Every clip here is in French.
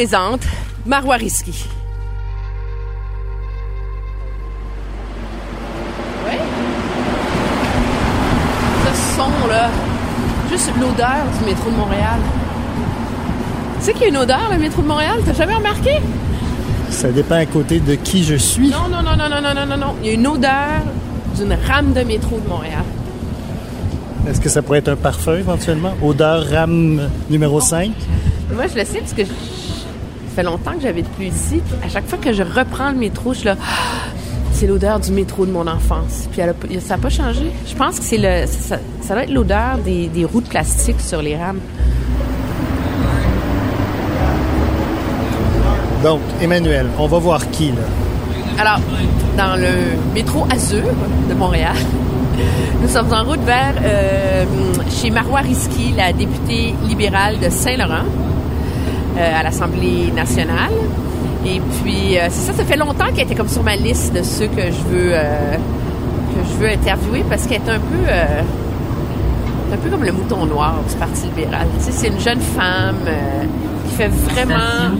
présente Marois Risky. Oui? Ce son, là, juste l'odeur du métro de Montréal. Tu sais qu'il y a une odeur, le métro de Montréal? T'as jamais remarqué? Ça dépend à côté de qui je suis. Non, non, non, non, non, non, non, non, non. Il y a une odeur d'une rame de métro de Montréal. Est-ce que ça pourrait être un parfum éventuellement? Odeur rame numéro 5? Moi, je le sais parce que fait longtemps que j'habite plus ici. À chaque fois que je reprends le métro, je suis là. Ah, C'est l'odeur du métro de mon enfance. Puis elle a pas- ça n'a pas changé. Je pense que c'est le, ça, ça doit être l'odeur des, des roues de plastique sur les rames. Donc, Emmanuel, on va voir qui, là? Alors, dans le métro Azur de Montréal, nous sommes en route vers euh, chez Marois Risky, la députée libérale de Saint-Laurent, à l'Assemblée nationale. Et puis, euh, c'est ça, ça fait longtemps qu'elle était comme sur ma liste de ceux que je veux, euh, que je veux interviewer parce qu'elle est un peu, euh, un peu comme le mouton noir du Parti libéral. Tu sais, c'est une jeune femme euh, qui fait vraiment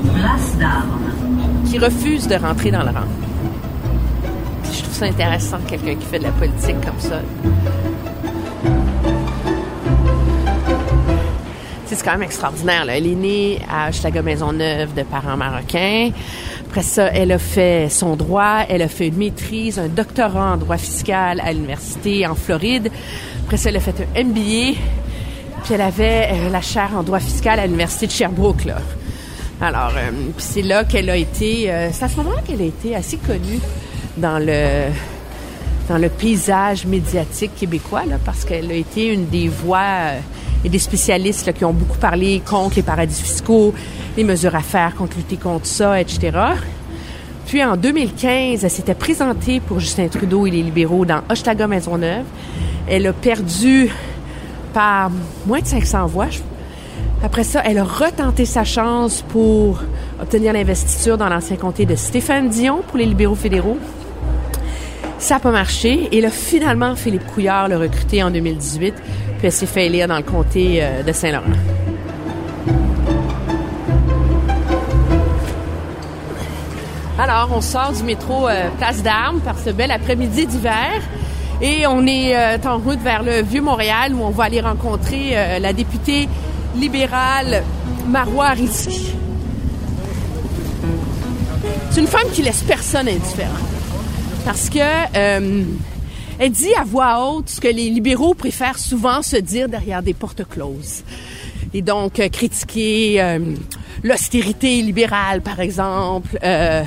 qui refuse de rentrer dans le rang. Puis je trouve ça intéressant, quelqu'un qui fait de la politique comme ça. C'est quand même extraordinaire. Là. Elle est née à Hochelaga Maisonneuve de parents marocains. Après ça, elle a fait son droit. Elle a fait une maîtrise, un doctorat en droit fiscal à l'université en Floride. Après ça, elle a fait un MBA. Puis elle avait euh, la chaire en droit fiscal à l'université de Sherbrooke. Là. Alors, euh, c'est là qu'elle a été. euh, c'est à ce moment-là qu'elle a été assez connue dans le dans le paysage médiatique québécois, là, parce qu'elle a été une des voix euh, et des spécialistes qui ont beaucoup parlé contre les paradis fiscaux, les mesures à faire contre lutter contre ça, etc. Puis en 2015, elle s'était présentée pour Justin Trudeau et les libéraux dans Hochelaga Maisonneuve. Elle a perdu par moins de 500 voix. Après ça, elle a retenté sa chance pour obtenir l'investiture dans l'ancien comté de Stéphane Dion pour les libéraux fédéraux. Ça n'a pas marché. Et là, finalement, Philippe Couillard l'a recruté en 2018, puis elle s'est fait élire dans le comté euh, de Saint-Laurent. Alors, on sort du métro euh, Place d'Armes par ce bel après-midi d'hiver et on est euh, en route vers le Vieux-Montréal où on va aller rencontrer la députée libérale Marois Risky. C'est une femme qui laisse personne indifférent parce que euh, elle dit à voix haute ce que les libéraux préfèrent souvent se dire derrière des portes closes. Et donc euh, critiquer euh, l'austérité libérale, par exemple, euh,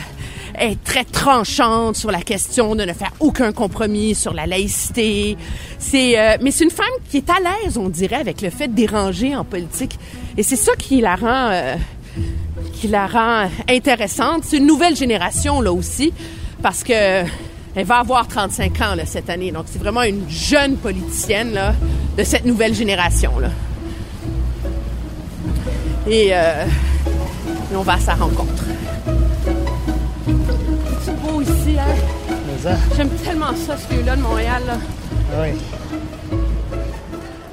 est très tranchante sur la question de ne faire aucun compromis sur la laïcité. C'est, euh, mais c'est une femme qui est à l'aise, on dirait, avec le fait de déranger en politique. Et c'est ça qui la rend, euh, qui la rend intéressante. C'est une nouvelle génération là aussi, parce que elle va avoir 35 ans là, cette année. Donc c'est vraiment une jeune politicienne là, de cette nouvelle génération là. Et, euh, et on va à sa rencontre. C'est beau ici, hein? J'aime tellement ça, ce lieu-là de Montréal. Là. ah oui.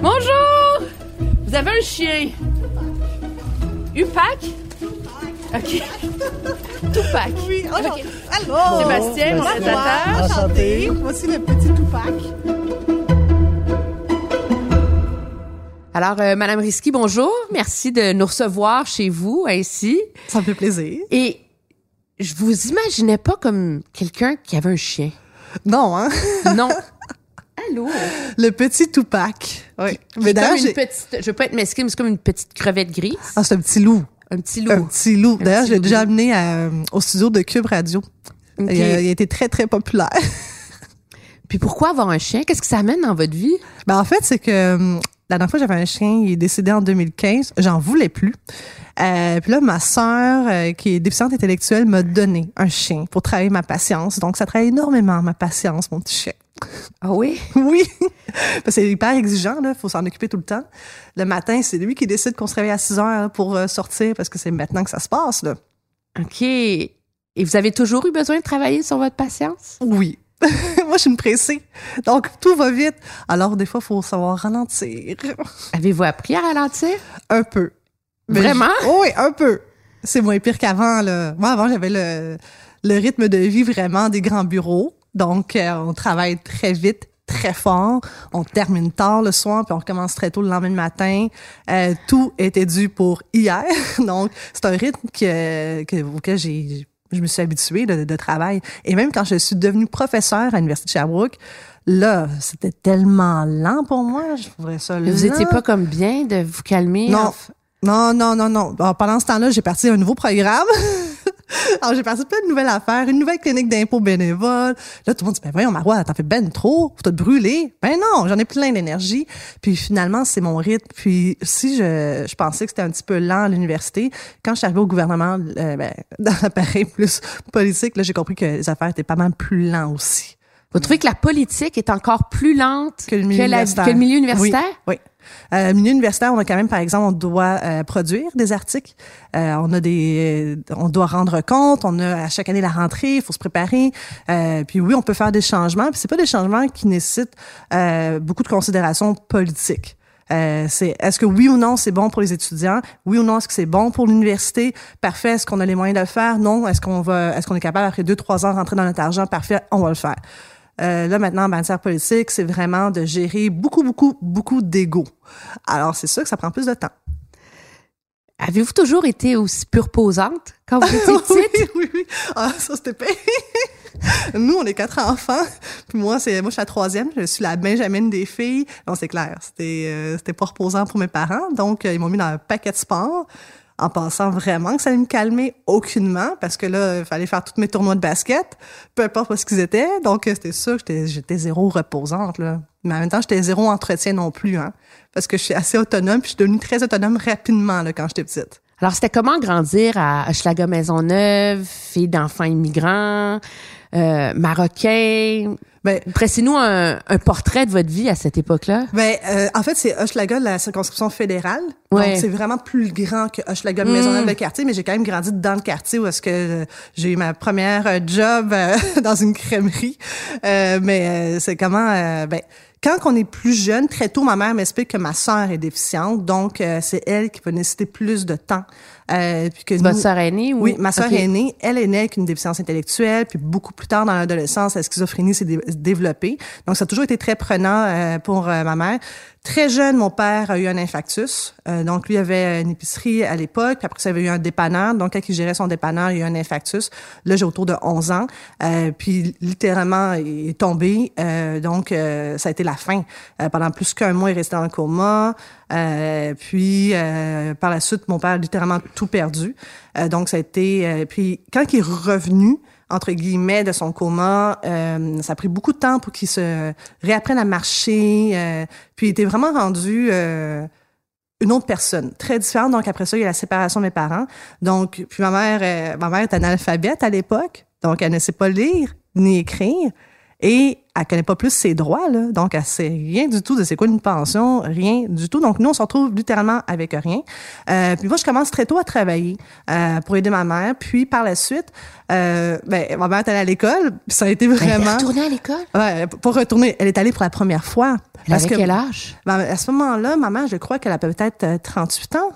Bonjour! Vous avez un chien? Upac? OK. Tupac. Oui, oh, OK. Allô! Sébastien, mon Bonjour. réalisateur. Enchanté. Voici le petit Tupac. Alors, euh, Madame Risky, bonjour. Merci de nous recevoir chez vous, ainsi. Ça me fait plaisir. Et je vous imaginais pas comme quelqu'un qui avait un chien. Non, hein? Non. Allô? Le petit Tupac. Oui. Mais d'ailleurs, Comme une petite, je veux pas être mesquine, mais c'est comme une petite crevette grise. Ah, c'est un petit loup. Un petit Un loup. petit loup. D'ailleurs, je l'ai déjà amené à- au studio de Cube Radio. Il, a, il a été très, très populaire. Puis pourquoi avoir un chien? Qu'est-ce que ça amène dans votre vie? Ben, en fait, c'est que hum, La dernière fois, j'avais un chien, il est décédé en 2015. J'en voulais plus. Euh, puis là, ma sœur, euh, qui est déficiente intellectuelle, m'a donné un chien pour travailler ma patience. Donc, ça travaille énormément ma patience, mon petit chien. Ah oui? Oui, parce que c'est hyper exigeant, là. Faut s'en occuper tout le temps. Le matin, c'est lui qui décide qu'on se réveille à 6 heures pour euh, sortir parce que c'est maintenant que ça se passe, là. OK. Et vous avez toujours eu besoin de travailler sur votre patience? Oui. Moi, je suis une pressée. Donc, tout va vite. Alors, des fois, il faut savoir ralentir. Avez-vous appris à ralentir? Un peu. Mais Vraiment? je- Oh oui, un peu. C'est moins pire qu'avant, là. Moi, avant, j'avais le, le rythme de vie vraiment des grands bureaux. Donc, euh, on travaille très vite, très fort. On termine tard le soir, puis on recommence très tôt le lendemain matin. Euh, tout était dû pour hier. Donc, c'est un rythme que, que, auquel j'ai, je me suis habituée de, de travail. Et même quand je suis devenue professeure à l'Université de Sherbrooke, là, c'était tellement lent pour moi. Je trouvais ça Vous lent. étiez pas comme bien de vous calmer? Non. Non, non, non, non. Pendant ce temps-là, j'ai parti un nouveau programme. Alors, j'ai parti plein de nouvelles affaires, une nouvelle clinique d'impôt bénévole. Là, tout le monde dit, ben voyons, Marois, t'en fais ben trop, faut te brûler. Ben non, j'en ai plein d'énergie. Puis finalement, c'est mon rythme. Puis si je, je pensais que c'était un petit peu lent à l'université, quand je suis arrivée au gouvernement, euh, ben, dans l'appareil plus politique, là, j'ai compris que les affaires étaient pas mal plus lents aussi. Vous trouvez que la politique est encore plus lente que le milieu la- universitaire. que le milieu universitaire? Oui. oui. Euh, milieu universitaire, on a quand même, par exemple, on doit euh, produire des articles. Euh, on a des, euh, on doit rendre compte. On a à chaque année la rentrée, il faut se préparer. Euh, puis oui, on peut faire des changements. Puis c'est pas des changements qui nécessitent euh, beaucoup de considérations politiques. Euh, c'est est-ce que oui ou non c'est bon pour les étudiants? Oui ou non est-ce que c'est bon pour l'université? Parfait est-ce qu'on a les moyens de le faire? Non est-ce qu'on va est-ce qu'on est capable après deux trois ans rentrer dans notre argent? Parfait on va le faire euh, là, maintenant, en matière politique, c'est vraiment de gérer beaucoup, beaucoup, beaucoup d'ego. Alors, c'est sûr que ça prend plus de temps. Avez-vous toujours été aussi purposante quand vous étiez petite? oui, oui, oui. Ah, ça, c'était pire. Nous, on est quatre enfants. Puis moi, c'est, moi, je suis la troisième. Je suis la Benjamin des filles. Non, c'est clair. C'était, euh, c'était pas reposant pour mes parents. Donc, euh, ils m'ont mis dans un paquet de sport en pensant vraiment que ça allait me calmer aucunement parce que là, il fallait faire tous mes tournois de basket, peu importe ce qu'ils étaient. Donc, euh, c'était sûr que j'étais, zéro reposante, là. Mais en même temps, j'étais zéro entretien non plus, hein. Parce que je suis assez autonome puis je suis devenue très autonome rapidement, là, quand j'étais petite. Alors, c'était comment grandir à Hochelaga Maisonneuve, fille d'enfants immigrants, euh, marocains? Ben, Dressez-nous un, un portrait de votre vie à cette époque-là. Ben, euh, en fait, c'est Hochelaga, la circonscription fédérale. Ouais. Donc, c'est vraiment plus grand que Hochelaga, Maisonneuve, le quartier, mais j'ai quand même grandi dans le quartier où est-ce que j'ai eu ma première euh, job euh, dans une crèmerie. Euh, mais euh, c'est comment, euh, ben, quand on est plus jeune, très tôt, ma mère m'explique que ma sœur est déficiente, donc euh, c'est elle qui va nécessiter plus de temps. Euh, puis que Votre nous- sœur aînée ou? oui, ma sœur aînée, elle est née avec une déficience intellectuelle, puis beaucoup plus tard dans l'adolescence, la schizophrénie s'est dé- développée. Donc, ça a toujours été très prenant euh, pour euh, ma mère. Très jeune, mon père a eu un infarctus. Euh, donc, lui avait une épicerie à l'époque, après ça, avait eu un dépanneur. Donc, quand il gérait son dépanneur, il a eu un infarctus. Là, j'ai autour de 11 ans. Euh, puis, littéralement, il est tombé. Euh, donc, ça a été la fin. Pendant plus qu'un mois, il restait dans le coma. Puis, par la suite, mon père a littéralement tout perdu. Donc, ça a été... puis, quand il est revenu, entre guillemets, de son coma, euh, ça a pris beaucoup de temps pour qu'il se réapprenne à marcher. euh, puis, il était vraiment rendu... euh, une autre personne, très différente. Donc, après ça, il y a la séparation de mes parents. Donc, puis ma mère, euh, ma mère est analphabète à l'époque. Donc, elle ne sait pas lire ni écrire. Et elle connaît pas plus ses droits, là. Donc, elle sait rien du tout de c'est quoi une pension, rien du tout. Donc, nous, on se retrouve littéralement avec rien. Euh, puis moi, je commence très tôt à travailler euh, pour aider ma mère. Puis, par la suite, euh, ben, ma mère est allée à l'école. Ça a été Elle est vraiment... retournée à l'école? Ouais, pour retourner, elle est allée pour la première fois. Elle avait quel âge? Ben, à ce moment-là, maman, je crois qu'elle a peut-être euh, 38 ans.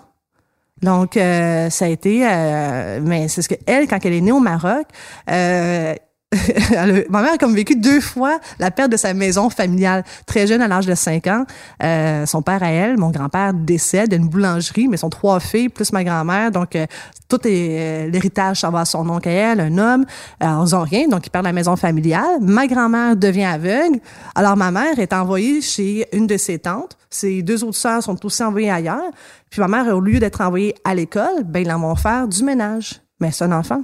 Donc, euh, ça a été... euh, mais c'est ce que elle, quand elle est née au Maroc, euh, ma mère a comme vécu deux fois la perte de sa maison familiale. Très jeune, à l'âge de 5 ans, euh, son père à elle, mon grand-père décède d'une boulangerie, mais sont trois filles plus ma grand-mère. Donc, euh, tout est euh, l'héritage s'en va à son oncle à elle, un homme. Alors, ils ont rien, donc ils perdent la maison familiale. Ma grand-mère devient aveugle. Alors, ma mère est envoyée chez une de ses tantes. Ses deux autres sœurs sont aussi envoyées ailleurs. Puis ma mère, au lieu d'être envoyée à l'école, ben ils la vont faire du ménage. Mais c'est un enfant.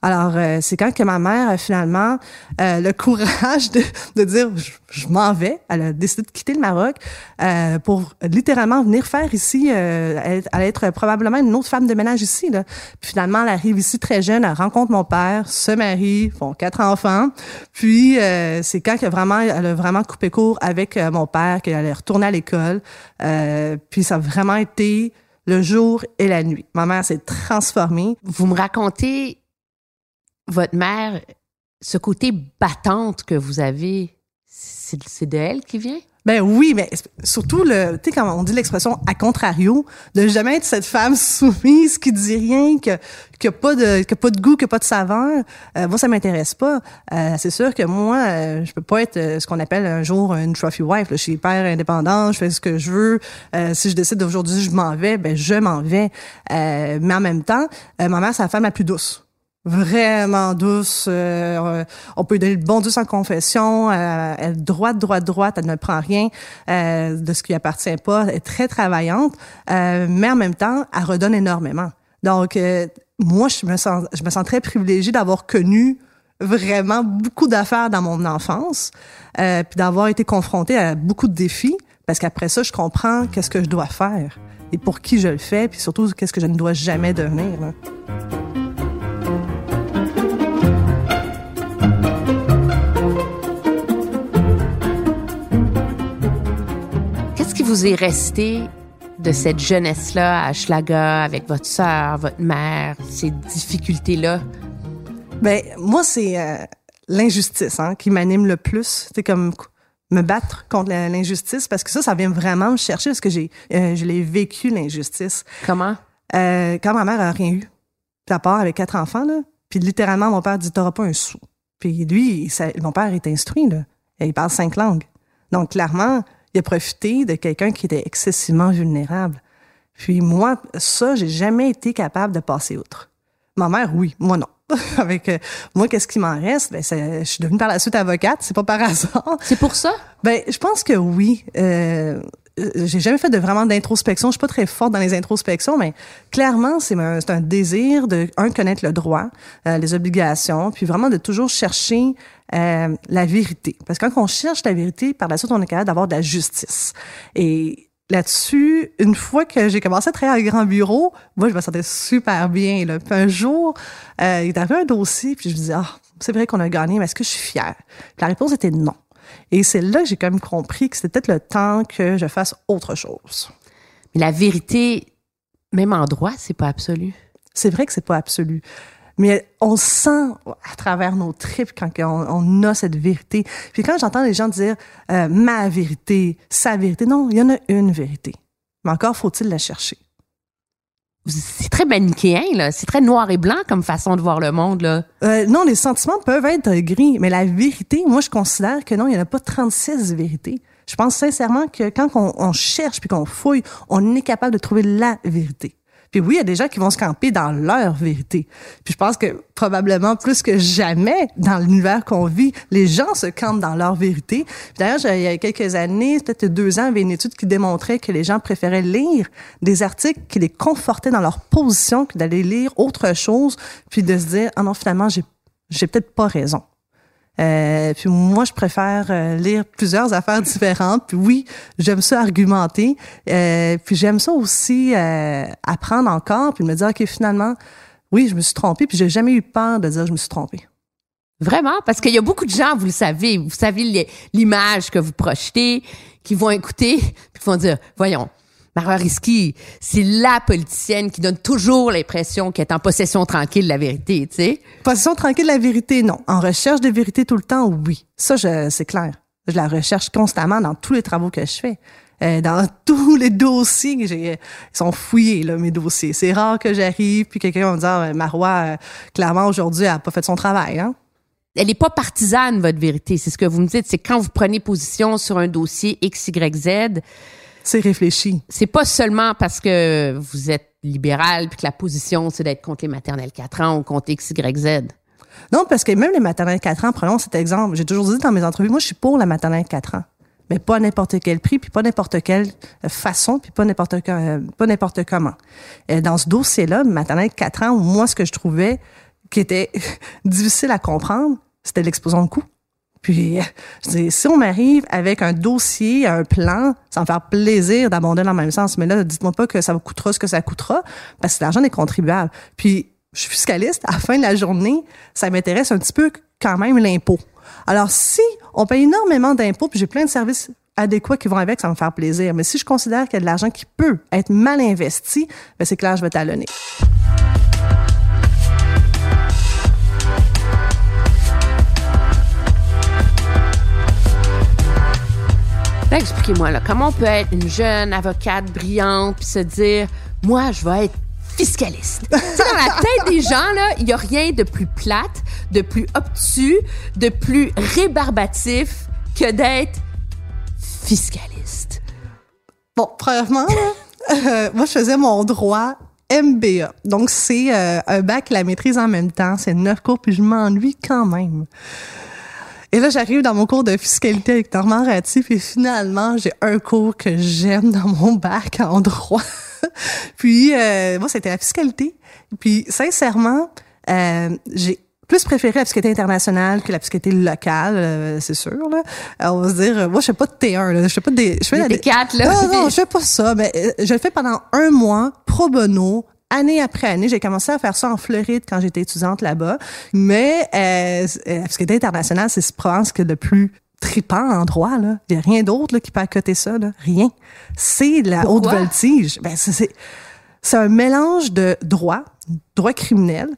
Alors, euh, c'est quand que ma mère a finalement euh, le courage de, de dire je, je m'en vais. Elle a décidé de quitter le Maroc euh, pour littéralement venir faire ici. Euh, elle, allait être probablement une autre femme de ménage ici. Là. Puis finalement, elle arrive ici très jeune, elle rencontre mon père, se marie, font quatre enfants. Puis euh, c'est quand que vraiment, elle a vraiment coupé court avec euh, mon père, qu'elle allait retourner à l'école. Puis ça a vraiment été le jour et la nuit. Ma mère s'est transformée. Vous me racontez votre mère, ce côté battante que vous avez, c'est de elle qui vient? Ben oui, mais surtout le, tu sais quand on dit l'expression à contrario, de jamais être cette femme soumise qui dit rien, que qui a pas de qui a pas de goût, qui a pas de saveur. Euh, moi ça m'intéresse pas. Euh, c'est sûr que moi euh, je peux pas être euh, ce qu'on appelle un jour une trophy wife. Là. Je suis hyper indépendante, je fais ce que je veux. Euh, si je décide d'aujourd'hui je m'en vais, ben je m'en vais. Euh, mais en même temps, ma mère c'est la femme la plus douce vraiment douce. Euh, on peut donner le bon Dieu sans confession. Euh, elle droite, droite, droite. Elle ne prend rien euh, de ce qui appartient pas. Elle est très travaillante, euh, mais en même temps, elle redonne énormément. Donc, euh, moi, je me sens, je me sens très privilégiée d'avoir connu vraiment beaucoup d'affaires dans mon enfance, euh, puis d'avoir été confrontée à beaucoup de défis, parce qu'après ça, je comprends qu'est-ce que je dois faire et pour qui je le fais, puis surtout qu'est-ce que je ne dois jamais devenir. là. Vous est resté de cette jeunesse-là à Schlaga avec votre sœur, votre mère, ces difficultés-là? Ben moi c'est euh, l'injustice hein, qui m'anime le plus. C'est comme me battre contre l'injustice parce que ça ça vient vraiment me chercher parce que j'ai euh, je l'ai vécu l'injustice. Comment? Euh, quand ma mère a rien eu, à part avec quatre enfants là, puis littéralement mon père dit t'auras pas un sou. Puis lui, ça- mon père est instruit là, il parle cinq langues. Donc clairement, il a profité de quelqu'un qui était excessivement vulnérable. Puis moi, ça, j'ai jamais été capable de passer outre. Ma mère, oui, moi non. Avec euh, moi, qu'est-ce qui m'en reste? Ben, je suis devenue par la suite avocate, c'est pas par hasard. C'est pour ça? Ben, je pense que oui. Euh, j'ai jamais fait de vraiment d'introspection. Je suis pas très forte dans les introspections, mais clairement, c'est un, désir de un connaître le droit, euh, les obligations, puis vraiment de toujours chercher euh, la vérité. Parce que quand on cherche la vérité, par la suite, on est capable d'avoir de la justice. Et là-dessus, une fois que j'ai commencé à travailler à un grand bureau, moi, je me sentais super bien. Là. Puis un jour, euh, il est arrivé un dossier, puis je me disais, ah, c'est vrai qu'on a gagné, mais est-ce que je suis fière? Puis la réponse était non. Et c'est là que j'ai quand même compris que c'était peut-être le temps que je fasse autre chose. Mais la vérité, même en droit, c'est pas absolu. C'est vrai que c'est pas absolu. Mais on sent à travers nos tripes quand on, on a cette vérité. Puis quand j'entends les gens dire euh, ma vérité, sa vérité, non, il y en a une vérité. Mais encore faut-il la chercher. C'est très manichéen, là. C'est très noir et blanc comme façon de voir le monde, là. Euh, non, les sentiments peuvent être gris, mais la vérité, moi, je considère que non, il n'y en a pas 36 vérités. Je pense sincèrement que quand on, on cherche puis qu'on fouille, on est capable de trouver la vérité. Puis oui, il y a des gens qui vont se camper dans leur vérité. Puis je pense que probablement plus que jamais dans l'univers qu'on vit, les gens se campent dans leur vérité. D'ailleurs, il y a quelques années, peut-être deux ans, il y avait une étude qui démontrait que les gens préféraient lire des articles qui les confortaient dans leur position que d'aller lire autre chose, puis de se dire ah non finalement j'ai j'ai peut-être pas raison. Euh, puis moi, je préfère euh, lire plusieurs affaires différentes. Puis oui, j'aime ça argumenter. Euh, puis j'aime ça aussi euh, apprendre encore, puis me dire, OK, finalement, oui, je me suis trompée, puis j'ai jamais eu peur de dire je me suis trompée. Vraiment? Parce qu'il y a beaucoup de gens, vous le savez, vous savez l'image que vous projetez, qui vont écouter, puis qui vont dire, voyons, Maria Risky, c'est la politicienne qui donne toujours l'impression qu'elle est en possession tranquille de la vérité, tu sais. Position tranquille de la vérité, non. En recherche de vérité tout le temps, oui. Ça, c'est clair. Je la recherche constamment dans tous les travaux que je fais. Euh, dans tous les dossiers que j'ai, ils sont fouillés, là, mes dossiers. C'est rare que j'arrive, puis quelqu'un va me dire, Ah, Marois, euh, clairement, aujourd'hui, elle a pas fait son travail, hein. Elle n'est pas partisane, votre vérité. C'est ce que vous me dites. C'est quand vous prenez position sur un dossier X, Y, Z, C'est réfléchi. c'est pas seulement parce que vous êtes libéral puis que la position, c'est d'être contre les maternelles 4 ans ou contre X, Y, Z. Non, parce que même les maternelles 4 ans, prenons cet exemple. J'ai toujours dit dans mes entrevues, moi, je suis pour la maternelle 4 ans. Mais pas à n'importe quel prix, puis pas n'importe quelle façon, puis pas n'importe que- pas n'importe comment. Euh, Dans ce dossier-là, maternelle 4 ans, moi, ce que je trouvais qui était difficile à comprendre, c'était l'exposant de coûts. Puis, je dis, si on m'arrive avec un dossier, un plan, ça me faire plaisir d'abonder dans le même sens. Mais là, dites-moi pas que ça vous coûtera ce que ça coûtera, parce que l'argent des contribuables. Puis, je suis fiscaliste, à la fin de la journée, ça m'intéresse un petit peu quand même l'impôt. Alors, si on paye énormément d'impôts, puis j'ai plein de services adéquats qui vont avec, ça me faire plaisir. Mais si je considère qu'il y a de l'argent qui peut être mal investi, ben c'est clair, je vais talonner. Expliquez-moi, là, comment on peut être une jeune avocate brillante puis se dire, moi, je vais être fiscaliste? Tu sais, dans la tête des gens, là, il y a rien de plus plate, de plus obtus, de plus rébarbatif que d'être fiscaliste. Bon, premièrement, euh, moi, je faisais mon droit MBA. Donc, c'est euh, un bac, la maîtrise en même temps. C'est neuf cours, puis je m'ennuie quand même. Et là, j'arrive dans mon cours de fiscalité avec Normand Ratti, puis finalement, j'ai un cours que j'aime dans mon bac en droit. puis, euh, moi, c'était la fiscalité. Puis, sincèrement, euh, j'ai plus préféré la fiscalité internationale que la fiscalité locale, euh, c'est sûr. Là. Alors, on va se dire, moi, je fais pas de T1, là. je fais pas des... Je fais Des T4, là. Non, non, je fais pas ça. Mais euh, je le fais pendant un mois, pro bono, année après année. J'ai commencé à faire ça en Floride quand j'étais étudiante là-bas. Mais euh, la fiscalité internationale, c'est probablement ce que le plus tripant en droit. Là. Il y a rien d'autre qui peut accoter ça. Là. Rien. C'est la haute Pourquoi? voltige. Ben, c'est- c'est un mélange de droit, droit criminel,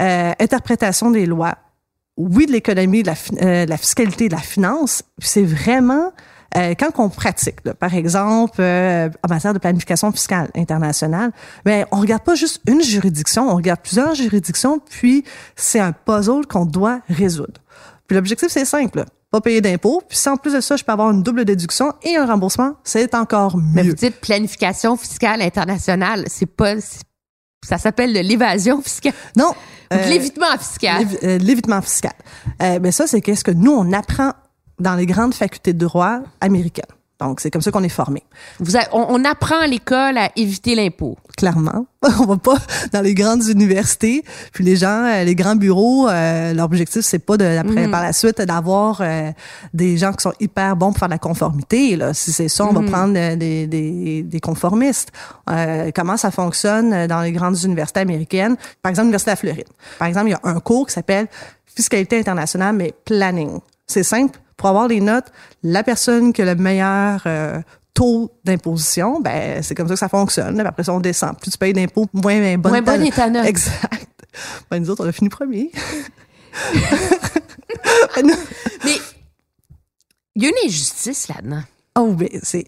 euh, interprétation des lois, oui, de l'économie, de la, euh, de la fiscalité, de la finance. Puis C'est vraiment euh, quand on pratique, là, par exemple, euh, en matière de planification fiscale internationale, ben on regarde pas juste une juridiction, on regarde plusieurs juridictions, puis c'est un puzzle qu'on doit résoudre. Puis l'objectif c'est simple, là, pas payer d'impôts, puis si en plus de ça, je peux avoir une double déduction et un remboursement, c'est encore Mais mieux. vous dites planification fiscale internationale. C'est pas. Ça s'appelle de l'évasion fiscale. Non. Euh, l'évitement fiscal. Euh, L'évitement fiscal. Euh, ben ça, c'est qu'est-ce que nous, on apprend dans les grandes facultés de droit américaines. Donc, c'est comme ça qu'on est formé. Vous a- on, on apprend à l'école à éviter l'impôt. Clairement, on va pas dans les grandes universités. Puis les gens, euh, les grands bureaux, euh, leur objectif c'est pas de après, par la suite d'avoir euh, des gens qui sont hyper bons pour faire de la conformité. Là, si c'est ça, on va prendre euh, des, des, des conformistes. Euh, comment ça fonctionne euh, dans les grandes universités américaines? Par exemple, l'université de la Floride. Par exemple, il y a un cours qui s'appelle fiscalité internationale, mais planning. C'est simple. Pour avoir les notes, la personne qui a le meilleur euh, taux d'imposition, ben c'est comme ça que ça fonctionne. Après ça, on descend. Plus tu payes d'impôts, moins ben, bonne Moins bonne est ta note. Exact. Ben, nous autres, on a fini premier. Ben, Mais il y a une injustice là-dedans. Oh, c'est.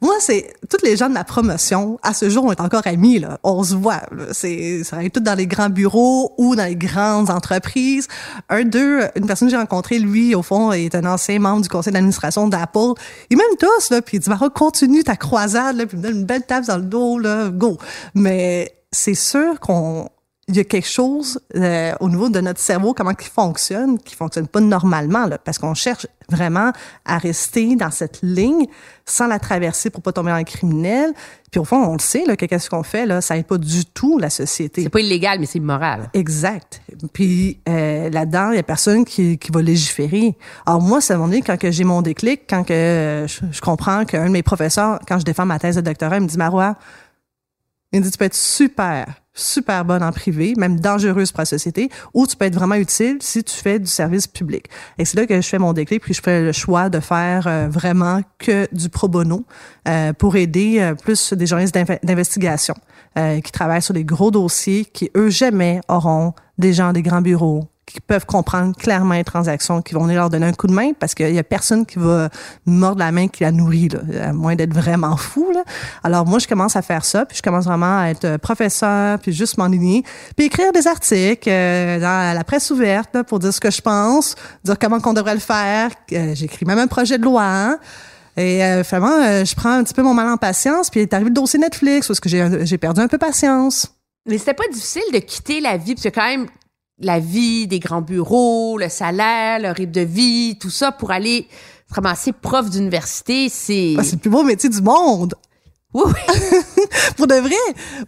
Moi, c'est. Toutes les gens de ma promotion, à ce jour, on est encore amis, là. On se voit. C'est. Ça arrive tout dans les grands bureaux ou dans les grandes entreprises. Un d'eux, une personne que j'ai rencontrée, lui, au fond, est un ancien membre du conseil d'administration d'Apple. Il m'aime tous, là. Puis il dit, Mara, continue ta croisade, là. Puis il me donne une belle tape dans le dos, là. Go. Mais c'est sûr qu'on. Il y a quelque chose euh, au niveau de notre cerveau, comment il fonctionne, qui fonctionne pas normalement, là, parce qu'on cherche vraiment à rester dans cette ligne sans la traverser pour pas tomber dans le criminel. Puis au fond, on le sait, là, que qu'est-ce qu'on fait, là, ça aide pas du tout la société. C'est pas illégal, mais c'est immoral. Exact. Puis euh, là-dedans, il y a personne qui, qui va légiférer. Alors moi, un moment donné, quand que j'ai mon déclic, quand que euh, je, je comprends qu'un de mes professeurs, quand je défends ma thèse de doctorat, il me dit Marois, il dit tu peux être super, super bonne en privé, même dangereuse pour la société, ou tu peux être vraiment utile si tu fais du service public. Et c'est là que je fais mon déclic, puis je fais le choix de faire euh, vraiment que du pro bono euh, pour aider euh, plus des journalistes d'inve- d'investigation euh, qui travaillent sur des gros dossiers qui, eux, jamais auront des gens des grands bureaux qui peuvent comprendre clairement les transactions, qui vont venir leur donner un coup de main parce qu'il y a personne qui va mordre la main qui la nourrit, là, à moins d'être vraiment fou. Là. Alors moi, je commence à faire ça, puis je commence vraiment à être euh, professeur, puis juste m'enligner, puis écrire des articles euh, dans la presse ouverte là, pour dire ce que je pense, dire comment qu'on devrait le faire. Euh, J'écris même un projet de loi. hein. Et euh, finalement, euh, je prends un petit peu mon mal en patience, puis est arrivé le dossier Netflix, parce que j'ai j'ai perdu un peu patience. Mais c'était pas difficile de quitter la vie, parce que quand même, la vie des grands bureaux, le salaire, le rythme de vie, tout ça, pour aller se ramasser prof d'université, c'est... Ah, c'est le plus beau métier du monde. Oui, oui. Pour de vrai,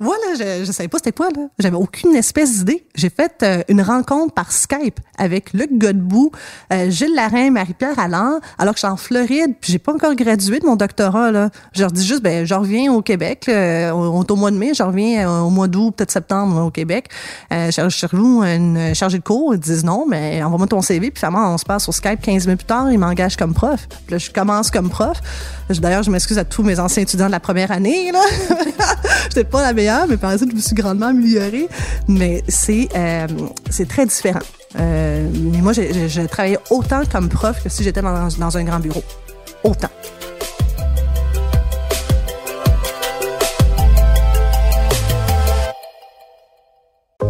moi, là, je, je savais pas c'était quoi, là. J'avais aucune espèce d'idée. J'ai fait euh, une rencontre par Skype avec Luc Godbout, euh, Gilles Larrain, Marie-Pierre Allard, alors que je suis en Floride, puis j'ai pas encore gradué de mon doctorat, là. Je leur dis juste, ben, je reviens au Québec, là, on est au mois de mai, je reviens euh, au mois d'août, peut-être septembre, au Québec. Euh, je cherche une chargée de cours, ils disent non, mais envoie-moi ton CV, puis finalement, on se passe sur Skype 15 minutes plus tard, ils m'engagent comme prof. Puis là, je commence comme prof. D'ailleurs, je m'excuse à tous mes anciens étudiants de la première année, là. Pas la meilleure, mais par exemple, je me suis grandement améliorée. Mais c'est euh, très différent. Euh, mais moi, j'ai j'ai travaillé autant comme prof que si j'étais dans un grand bureau. Autant.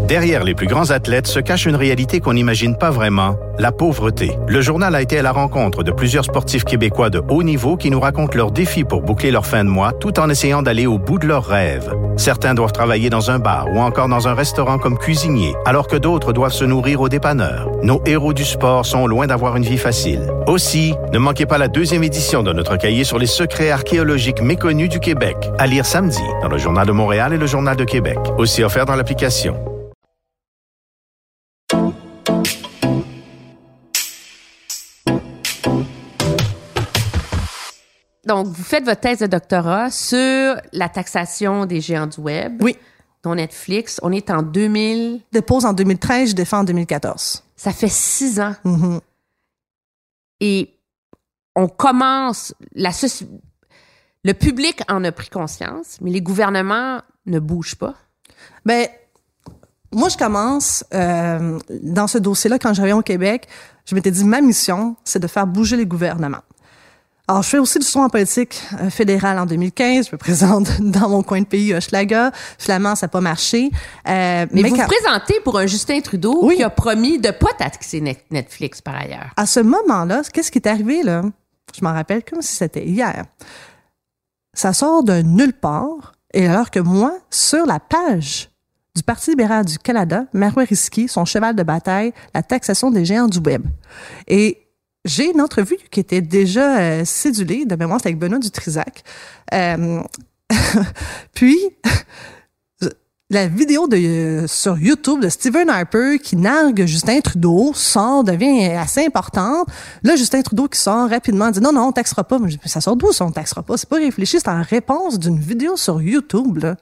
Derrière les plus grands athlètes se cache une réalité qu'on n'imagine pas vraiment, la pauvreté. Le journal a été à la rencontre de plusieurs sportifs québécois de haut niveau qui nous racontent leurs défis pour boucler leur fin de mois tout en essayant d'aller au bout de leurs rêves. Certains doivent travailler dans un bar ou encore dans un restaurant comme cuisinier, alors que d'autres doivent se nourrir au dépanneur. Nos héros du sport sont loin d'avoir une vie facile. Aussi, ne manquez pas la deuxième édition de notre cahier sur les secrets archéologiques méconnus du Québec, à lire samedi dans le Journal de Montréal et le Journal de Québec, aussi offert dans l'application. Donc, vous faites votre thèse de doctorat sur la taxation des géants du web. Oui. Dont Netflix. On est en 2000. Dépose en 2013, je défends en 2014. Ça fait six ans. Mhm. Et on commence, la le public en a pris conscience, mais les gouvernements ne bougent pas. Ben, moi, je commence euh, dans ce dossier-là quand je reviens au Québec. Je m'étais dit ma mission, c'est de faire bouger les gouvernements. Alors, je fais aussi du son en politique euh, fédérale en 2015. Je me présente dans mon coin de pays, Hochelaga. Finalement, ça n'a pas marché. Euh, Mais, vous quand- vous présentez pour un Justin Trudeau Oui. qui a promis de pas taxer Net- Netflix par ailleurs. à ce moment-là, qu'est-ce qui est arrivé, là? Je m'en rappelle comme si c'était hier. Ça sort de nulle part. Et alors que moi, sur la page du Parti libéral du Canada, Marois Risky, son cheval de bataille, la taxation des géants du web. Et j'ai une entrevue qui était déjà euh, cédulée, de mémoire, c'était avec Benoît Dutrisac. Euh, puis, la vidéo de, euh, sur YouTube de Stephen Harper qui nargue Justin Trudeau sort, devient assez importante. Là, Justin Trudeau qui sort rapidement dit non, non, on taxera pas. Mais ça sort d'où ça, on taxera pas? C'est pas réfléchi, c'est en réponse d'une vidéo sur YouTube, là.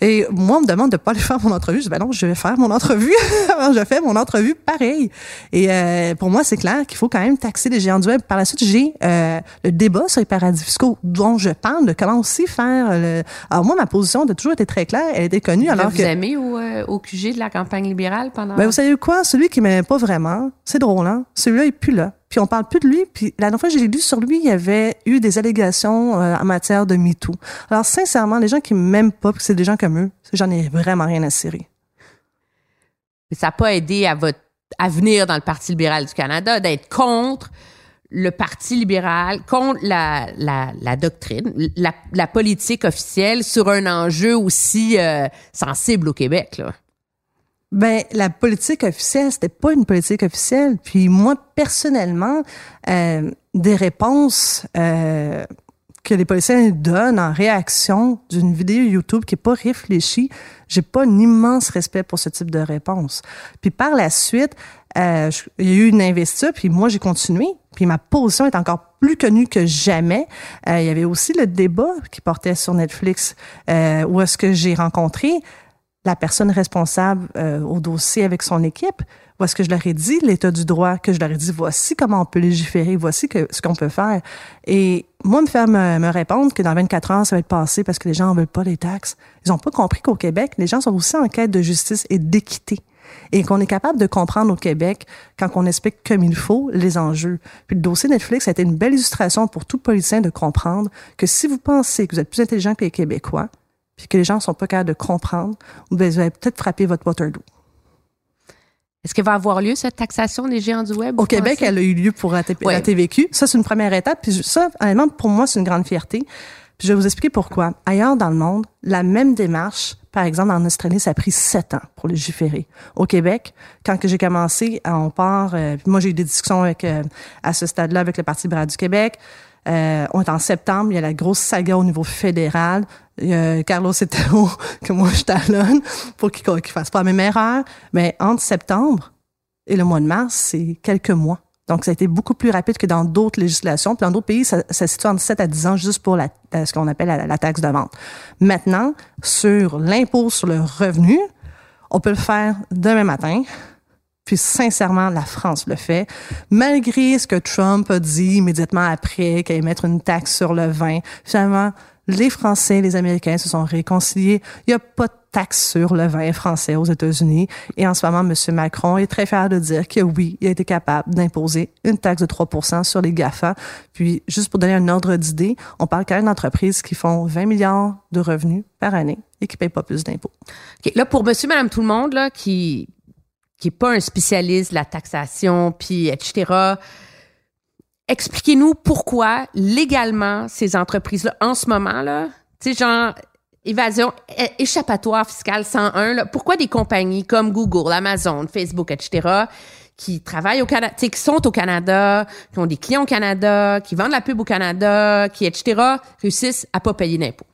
Et moi, on me demande de pas aller faire mon entrevue. Je dis, ben non, je vais faire mon entrevue. Alors, je fais mon entrevue pareil. Et euh, pour moi, c'est clair qu'il faut quand même taxer les géants du web. Par la suite, j'ai euh, le débat sur les paradis fiscaux dont je parle, de comment aussi faire... Le... Alors moi, ma position a toujours été très claire. Elle était connue. Alors vous que... aimez au, euh, au QG de la campagne libérale pendant... Ben, vous savez quoi? Celui qui m'aimait pas vraiment, c'est drôle, hein? Celui-là, il est plus là. Puis on parle plus de lui. Puis la dernière fois que j'ai lu sur lui, il y avait eu des allégations euh, en matière de MeToo. Alors sincèrement, les gens qui m'aiment pas, c'est des gens comme eux, j'en ai vraiment rien à cirer. ça n'a pas aidé à votre avenir dans le Parti libéral du Canada d'être contre le Parti libéral, contre la, doctrine, la, la politique officielle sur un enjeu aussi euh, sensible au Québec. Là. Ben, la politique officielle, c'était pas une politique officielle. Puis moi, personnellement, euh, des réponses euh, que les policiers donnent en réaction d'une vidéo YouTube qui est pas réfléchie, j'ai pas un immense respect pour ce type de réponse. Puis par la suite, euh, il y a eu une investiture, puis moi j'ai continué. Puis ma position est encore plus connue que jamais. Euh, il y avait aussi le débat qui portait sur Netflix, euh, où est-ce que j'ai rencontré la personne responsable euh, au dossier avec son équipe, où est-ce que je leur ai dit l'état du droit, que je leur ai dit voici comment on peut légiférer, voici que, ce qu'on peut faire. Et moi, me faire me, me répondre que dans 24 heures, ça va être passé parce que les gens en veulent pas les taxes. Ils ont pas compris qu'au Québec, les gens sont aussi en quête de justice et d'équité. Et qu'on est capable de comprendre au Québec quand on explique comme il faut les enjeux. Puis le dossier Netflix a été une belle illustration pour tout politicien de comprendre que si vous pensez que vous êtes plus intelligent que les Québécois, puis que les gens sont pas capables de comprendre, ben, vous allez peut-être frapper votre Waterloo. Est-ce qu'il va avoir lieu cette taxation des géants du web? Au Québec, pensez? elle a eu lieu pour la, TVQ. Ça, c'est une première étape. Puis ça, honnêtement, pour moi, c'est une grande fierté. Puis je vais vous expliquer pourquoi. Ailleurs dans le monde, la même démarche, par exemple, en Australie, ça a pris sept ans pour légiférer. Au Québec, quand que j'ai commencé, on part, euh, puis moi, j'ai eu des discussions avec, euh, à ce stade-là avec le Parti libéral du Québec. Euh, on est en septembre, il y a la grosse saga au niveau fédéral. Il y a Carlos que moi je talonne pour qu'il ne fasse pas la même erreur. Mais entre septembre et le mois de mars, c'est quelques mois. Donc, ça a été beaucoup plus rapide que dans d'autres législations. Puis dans d'autres pays, ça, se situe entre 7 à 10 ans juste pour ce qu'on appelle la, taxe de vente. Maintenant, sur l'impôt sur le revenu, on peut le faire demain matin. Puis sincèrement, la France le fait, malgré ce que Trump a dit immédiatement après qu'il allait mettre une taxe sur le vin. Finalement, les Français, les Américains se sont réconciliés. Il n'y a pas de taxe sur le vin français aux États-Unis. Et en ce moment, M. Macron est très fier de dire que oui, il a été capable d'imposer une taxe de 3% sur les GAFA. Puis, juste pour donner un ordre d'idée, on parle quand même d'entreprises qui font 20 milliards de revenus par année et qui ne payent pas plus d'impôts. Là, pour monsieur, madame, tout le monde, là, qui qui est pas un spécialiste de la taxation, puis etc., expliquez-nous pourquoi légalement ces entreprises-là, en ce moment, là, tu sais, genre évasion, échappatoire fiscale 101, là, pourquoi des compagnies comme Google, Amazon, Facebook, etc., qui travaillent au Canada, qui sont au Canada, qui ont des clients au Canada, qui vendent la pub au Canada, qui, etc., réussissent à pas payer d'impôts?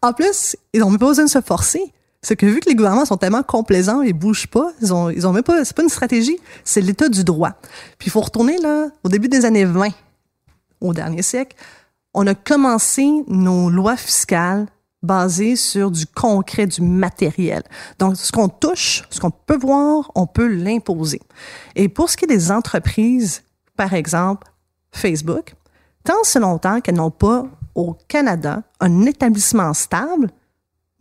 En plus, ils n'ont pas besoin de se forcer. C'est que vu que les gouvernements sont tellement complaisants et bougent pas, ils ont, ils ont même pas, c'est pas une stratégie, c'est l'état du droit. Puis il faut retourner là, au début des années 20, au dernier siècle, on a commencé nos lois fiscales basées sur du concret, du matériel. Donc, ce qu'on touche, ce qu'on peut voir, on peut l'imposer. Et pour ce qui est des entreprises, par exemple, Facebook, tant si longtemps qu'elles n'ont pas au Canada un établissement stable,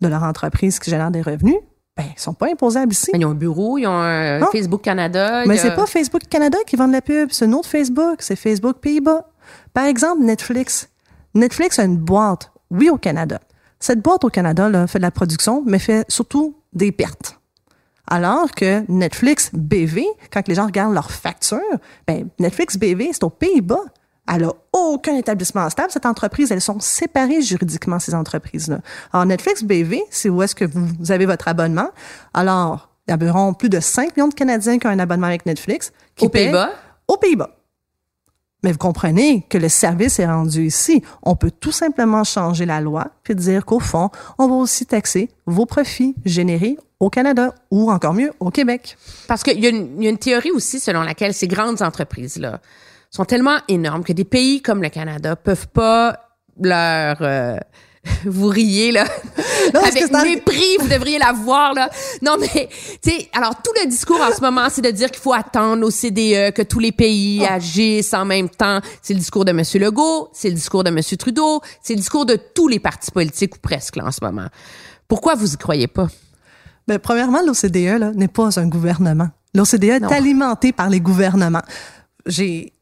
de leur entreprise qui génère des revenus, ben, ils sont pas imposables ici. ils ont un bureau, ils ont un Facebook Canada. Mais c'est pas Facebook Canada qui vend de la pub, c'est un autre Facebook, c'est Facebook Pays-Bas. Par exemple, Netflix. Netflix a une boîte, oui, au Canada. Cette boîte au Canada là, fait de la production, mais fait surtout des pertes. Alors que Netflix BV, quand les gens regardent leurs factures, ben, Netflix BV, c'est aux Pays-Bas. Elle n'a aucun établissement stable. Cette entreprise, elles sont séparées juridiquement, ces entreprises-là. Alors, Netflix BV, c'est où est-ce que vous avez votre abonnement. Alors, il y a environ plus de 5 millions de Canadiens qui ont un abonnement avec Netflix. Qui Aux Pays-Bas? Aux Pays-Bas. Mais vous comprenez que le service est rendu ici. On peut tout simplement changer la loi puis dire qu'au fond, on va aussi taxer vos profits générés au Canada ou encore mieux au Québec. Parce qu'il y, y, a une théorie aussi selon laquelle ces grandes entreprises-là, sont tellement énormes que des pays comme le Canada peuvent pas leur euh, vous riez là non, avec mépris, vous devriez la voir là. Non mais tu sais, alors tout le discours en ce moment, c'est de dire qu'il faut attendre au CDE que tous les pays oh. agissent en même temps. C'est le discours de monsieur Legault, c'est le discours de monsieur Trudeau, c'est le discours de tous les partis politiques ou presque là en ce moment. Pourquoi vous y croyez pas? Ben, premièrement, l'OCDE n'est pas un gouvernement. L'OCDE est alimenté par les gouvernements. J'ai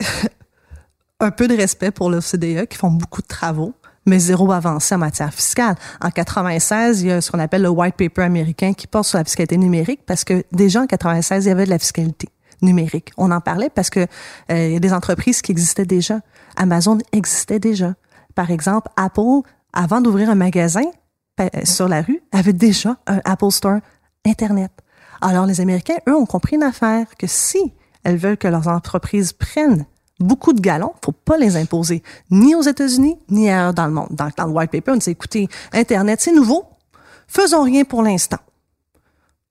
un peu de respect pour l'OCDE qui font beaucoup de travaux, mais zéro avancé en matière fiscale. En 96, il y a ce qu'on appelle le white paper américain qui porte sur la fiscalité numérique parce que déjà en 96, il y avait de la fiscalité numérique. On en parlait parce que euh, il y a des entreprises qui existaient déjà. Amazon existait déjà. Par exemple, Apple, avant d'ouvrir un magasin euh, sur la rue, avait déjà un Apple Store Internet. Alors les Américains, eux, ont compris une affaire que si elles veulent que leurs entreprises prennent beaucoup de galons, faut pas les imposer, ni aux États-Unis, ni ailleurs dans le monde. Dans, dans le white paper, on dit, écoutez, Internet, c'est nouveau, faisons rien pour l'instant.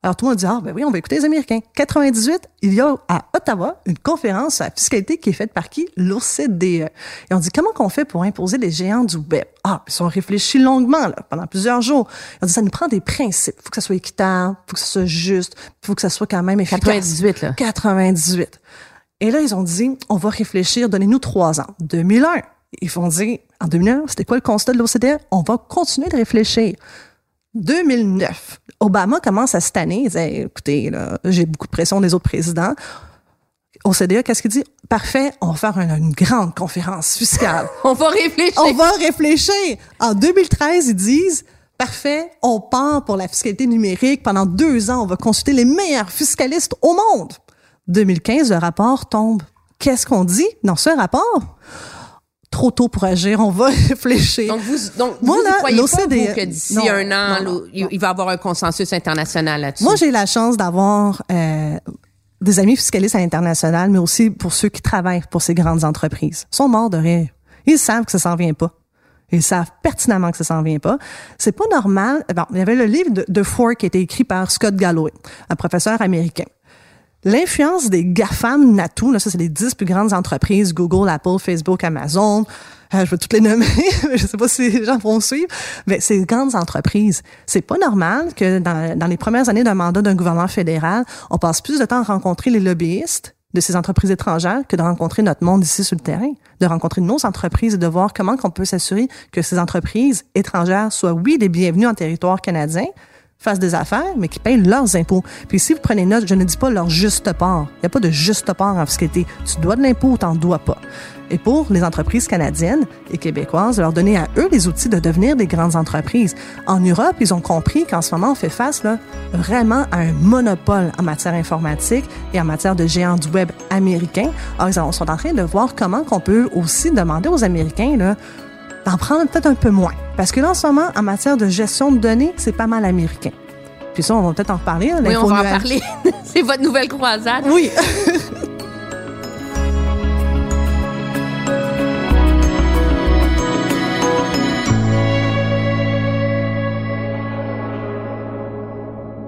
Alors tout le monde dit, ah ben oui, on va écouter les Américains. 98, il y a à Ottawa une conférence sur la fiscalité qui est faite par qui? L'OCDE. Et on dit, comment qu'on fait pour imposer les géants du web? Ah, ils ont réfléchi longuement, là, pendant plusieurs jours. On dit, ça nous prend des principes. Il faut que ça soit équitable, il faut que ça soit juste, il faut que ça soit quand même efficace. 98, là. 98. Et là, ils ont dit, on va réfléchir, donnez-nous trois ans. 2001. Ils vont dire, en 2001, c'était quoi le constat de l'OCDE? On va continuer de réfléchir. 2009, Obama commence à cette année, il dit, écoutez, j'ai beaucoup de pression des autres présidents. OCDE, qu'est-ce qu'il dit? Parfait, on va faire une, grande conférence fiscale. on va réfléchir. On va réfléchir. En 2013, ils disent, parfait, on part pour la fiscalité numérique. Pendant deux ans, on va consulter les meilleurs fiscalistes au monde. 2015, le rapport tombe. Qu'est-ce qu'on dit dans ce rapport? Trop tôt pour agir, on va réfléchir. Donc vous, donc vous, croyez pas que d'ici un an, il va y avoir un consensus international là-dessus? Moi, j'ai la chance d'avoir euh, des amis fiscalistes à l'international, mais aussi pour ceux qui travaillent pour ces grandes entreprises. Ils sont morts de rire. Ils savent que ça s'en vient pas. Ils savent pertinemment que ça s'en vient pas. C'est pas normal. Bon, il y avait le livre de, de Ford qui a été écrit par Scott Galloway, un professeur américain. L'influence des GAFAM NATO, là, ça c'est les dix plus grandes entreprises, Google, Apple, Facebook, Amazon, euh, je vais toutes les nommer, je sais pas si les gens vont suivre, mais ces grandes entreprises, c'est pas normal que dans, dans les premières années d'un mandat d'un gouvernement fédéral, on passe plus de temps à rencontrer les lobbyistes de ces entreprises étrangères que de rencontrer notre monde ici sur le terrain, de rencontrer nos entreprises et de voir comment on peut s'assurer que ces entreprises étrangères soient, oui, des bienvenus en territoire canadien, fassent des affaires, mais qui payent leurs impôts. Puis si vous prenez note, je ne dis pas leur juste part. Il n'y a pas de juste part en fiscalité. Tu dois de l'impôt ou t'en dois pas. Et pour les entreprises canadiennes et québécoises, leur donner à eux les outils de devenir des grandes entreprises. En Europe, ils ont compris qu'en ce moment, on fait face là, vraiment à un monopole en matière informatique et en matière de géants du web américains. Alors, ils sont en train de voir comment qu'on peut aussi demander aux Américains là, d'en prendre peut-être un peu moins. Parce que là, en ce moment, en matière de gestion de données, c'est pas mal américain. Puis ça, on va peut-être en reparler. Oui, on va en parler. c'est votre nouvelle croisade. Oui.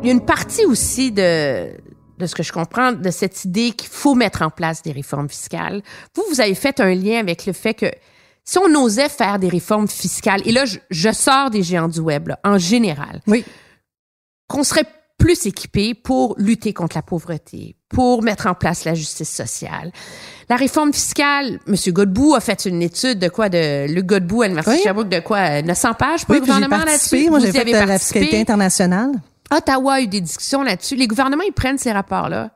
Il y a une partie aussi de, de ce que je comprends, de cette idée qu'il faut mettre en place des réformes fiscales. Vous, vous avez fait un lien avec le fait que si on osait faire des réformes fiscales, et là, je, je sors des géants du web, là, en général, Oui. qu'on serait plus équipé pour lutter contre la pauvreté, pour mettre en place la justice sociale. La réforme fiscale, M. Godbout a fait une étude de quoi, de Luc Godbout à l'Université Oui. de Sherbrooke, de quoi, euh, 900 pages pour Oui, le gouvernement là-dessus? Moi, j'ai fait de la participé? fiscalité internationale. Ottawa a eu des discussions là-dessus. Les gouvernements, ils prennent ces rapports-là,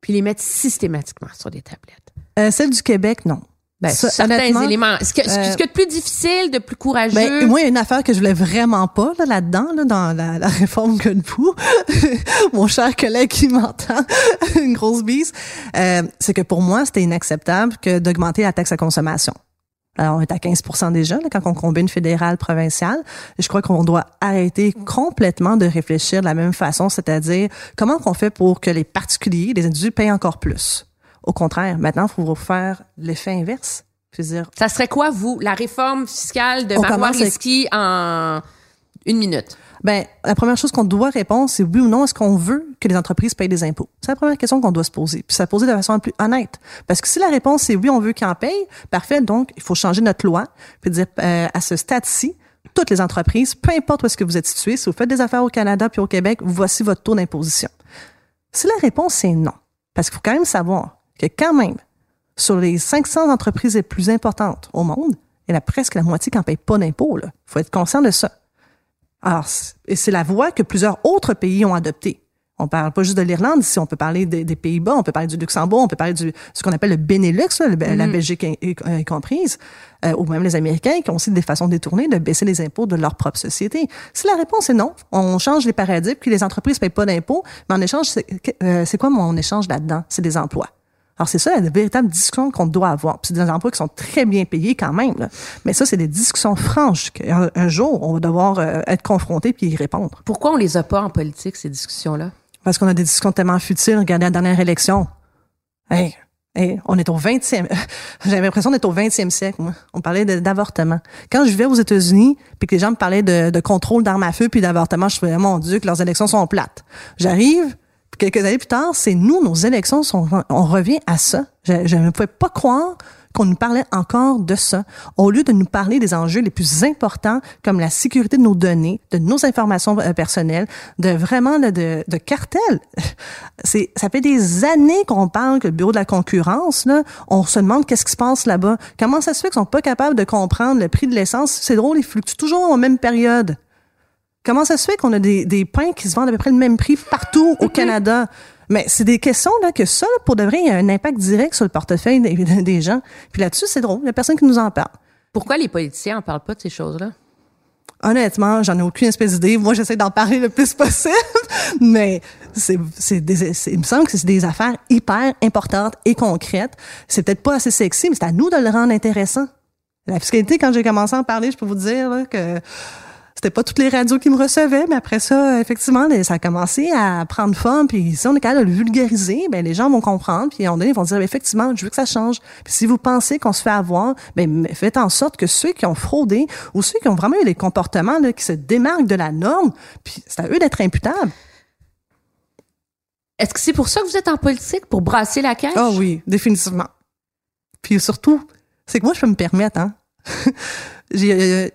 puis ils les mettent systématiquement sur des tablettes. Euh, celle du Québec, non. Ben, Ça, certains éléments. Ce, que, ce, euh, ce que de plus difficile, de plus courageux. Ben, moi, il y a une affaire que je voulais vraiment pas là, là-dedans, là, dans la, la réforme Godbout. Mon cher collègue qui m'entend, une grosse bise. Euh, c'est que pour moi, c'était inacceptable que d'augmenter la taxe à consommation. Alors, on est à 15% déjà là, quand on combine fédéral, provincial. Je crois qu'on doit arrêter complètement de réfléchir de la même façon, c'est-à-dire comment qu'on fait pour que les particuliers, les individus payent encore plus. Au contraire, maintenant, il faut faire l'effet inverse. Dire, ça serait quoi, vous, la réforme fiscale de Marois commence avec- Risky en une minute? Ben, la première chose qu'on doit répondre, c'est oui ou non, est-ce qu'on veut que les entreprises payent des impôts? C'est la première question qu'on doit se poser. Puis ça poser de façon plus honnête. Parce que si la réponse c'est oui, on veut qu'ils en payent, parfait, donc il faut changer notre loi, puis dire euh, à ce stade-ci, toutes les entreprises, peu importe où est-ce que vous êtes situé, si vous faites des affaires au Canada puis au Québec, voici votre taux d'imposition. Si la réponse c'est non, parce qu'il faut quand même savoir que quand même, sur les 500 entreprises les plus importantes au monde, il y en a presque la moitié qui n'en payent pas d'impôts. Il faut être conscient de ça. Alors, et c'est la voie que plusieurs autres pays ont adoptée. On parle pas juste de l'Irlande ici, on peut parler des, des Pays-Bas, on peut parler du Luxembourg, on peut parler du ce qu'on appelle le Benelux, là, le- la Belgique y- y- y comprise, euh, ou même les Américains qui ont aussi des façons détournées de baisser les impôts de leur propre société. Si la réponse est non, on change les paradigmes, puis les entreprises payent pas d'impôts, mais en échange, c'est euh, c'est quoi mon échange là-dedans? C'est des emplois. Alors, c'est ça la véritable discussion qu'on doit avoir. Puis c'est des emplois qui sont très bien payés quand même. là. Mais ça, c'est des discussions franches qu'un un jour, on va devoir euh, être confronté puis y répondre. Pourquoi on les a pas en politique, ces discussions-là? Parce qu'on a des discussions tellement futiles. Regardez la dernière élection. Hey, hey, on est au 20e. J'avais l'impression d'être au 20e siècle, moi. On parlait de- d'avortement. Quand je vivais aux États-Unis, puis que les gens me parlaient de, de contrôle d'armes à feu puis d'avortement, je faisais, mon Dieu, que leurs élections sont plates. J'arrive, quelques années plus tard, c'est nous, nos élections, sont, on revient à ça. Je, ne pouvais pas croire qu'on nous parlait encore de ça, au lieu de nous parler des enjeux les plus importants comme la sécurité de nos données, de nos informations euh, personnelles, de vraiment là, de, de cartels. C'est, ça fait des années qu'on parle que le bureau de la concurrence, là, on se demande qu'est-ce qui se passe là-bas. Comment ça se fait qu'ils sont pas capables de comprendre le prix de l'essence? C'est drôle, ils fluctuent toujours en même période. Comment ça se fait qu'on a des, des pains qui se vendent à peu près le même prix partout au Canada? Mais c'est des questions là que ça, là, pour de vrai, il y a un impact direct sur le portefeuille des, des gens. Puis là-dessus, c'est drôle, il y a personne qui nous en parle. Pourquoi les politiciens en parlent pas de ces choses-là? Honnêtement, j'en ai aucune espèce d'idée. Moi, j'essaie d'en parler le plus possible, mais c'est, c'est des, c'est- il me semble que c'est des affaires hyper importantes et concrètes. C'est peut-être pas assez sexy, mais c'est à nous de le rendre intéressant. La fiscalité, quand j'ai commencé à en parler, je peux vous dire là, que c'était pas toutes les radios qui me recevaient, mais après ça, effectivement, ça a commencé à prendre forme. Puis si on est capable de le vulgariser, ben les gens vont comprendre. Puis donné, ils vont dire, effectivement, je veux que ça change. Puis si vous pensez qu'on se fait avoir, ben faites en sorte que ceux qui ont fraudé ou ceux qui ont vraiment eu des comportements là, qui se démarquent de la norme, puis c'est à eux d'être imputables. Est-ce que c'est pour ça que vous êtes en politique, pour brasser la caisse? Ah oui, définitivement. Puis surtout, c'est que moi, je peux me permettre, hein. J'ai, euh,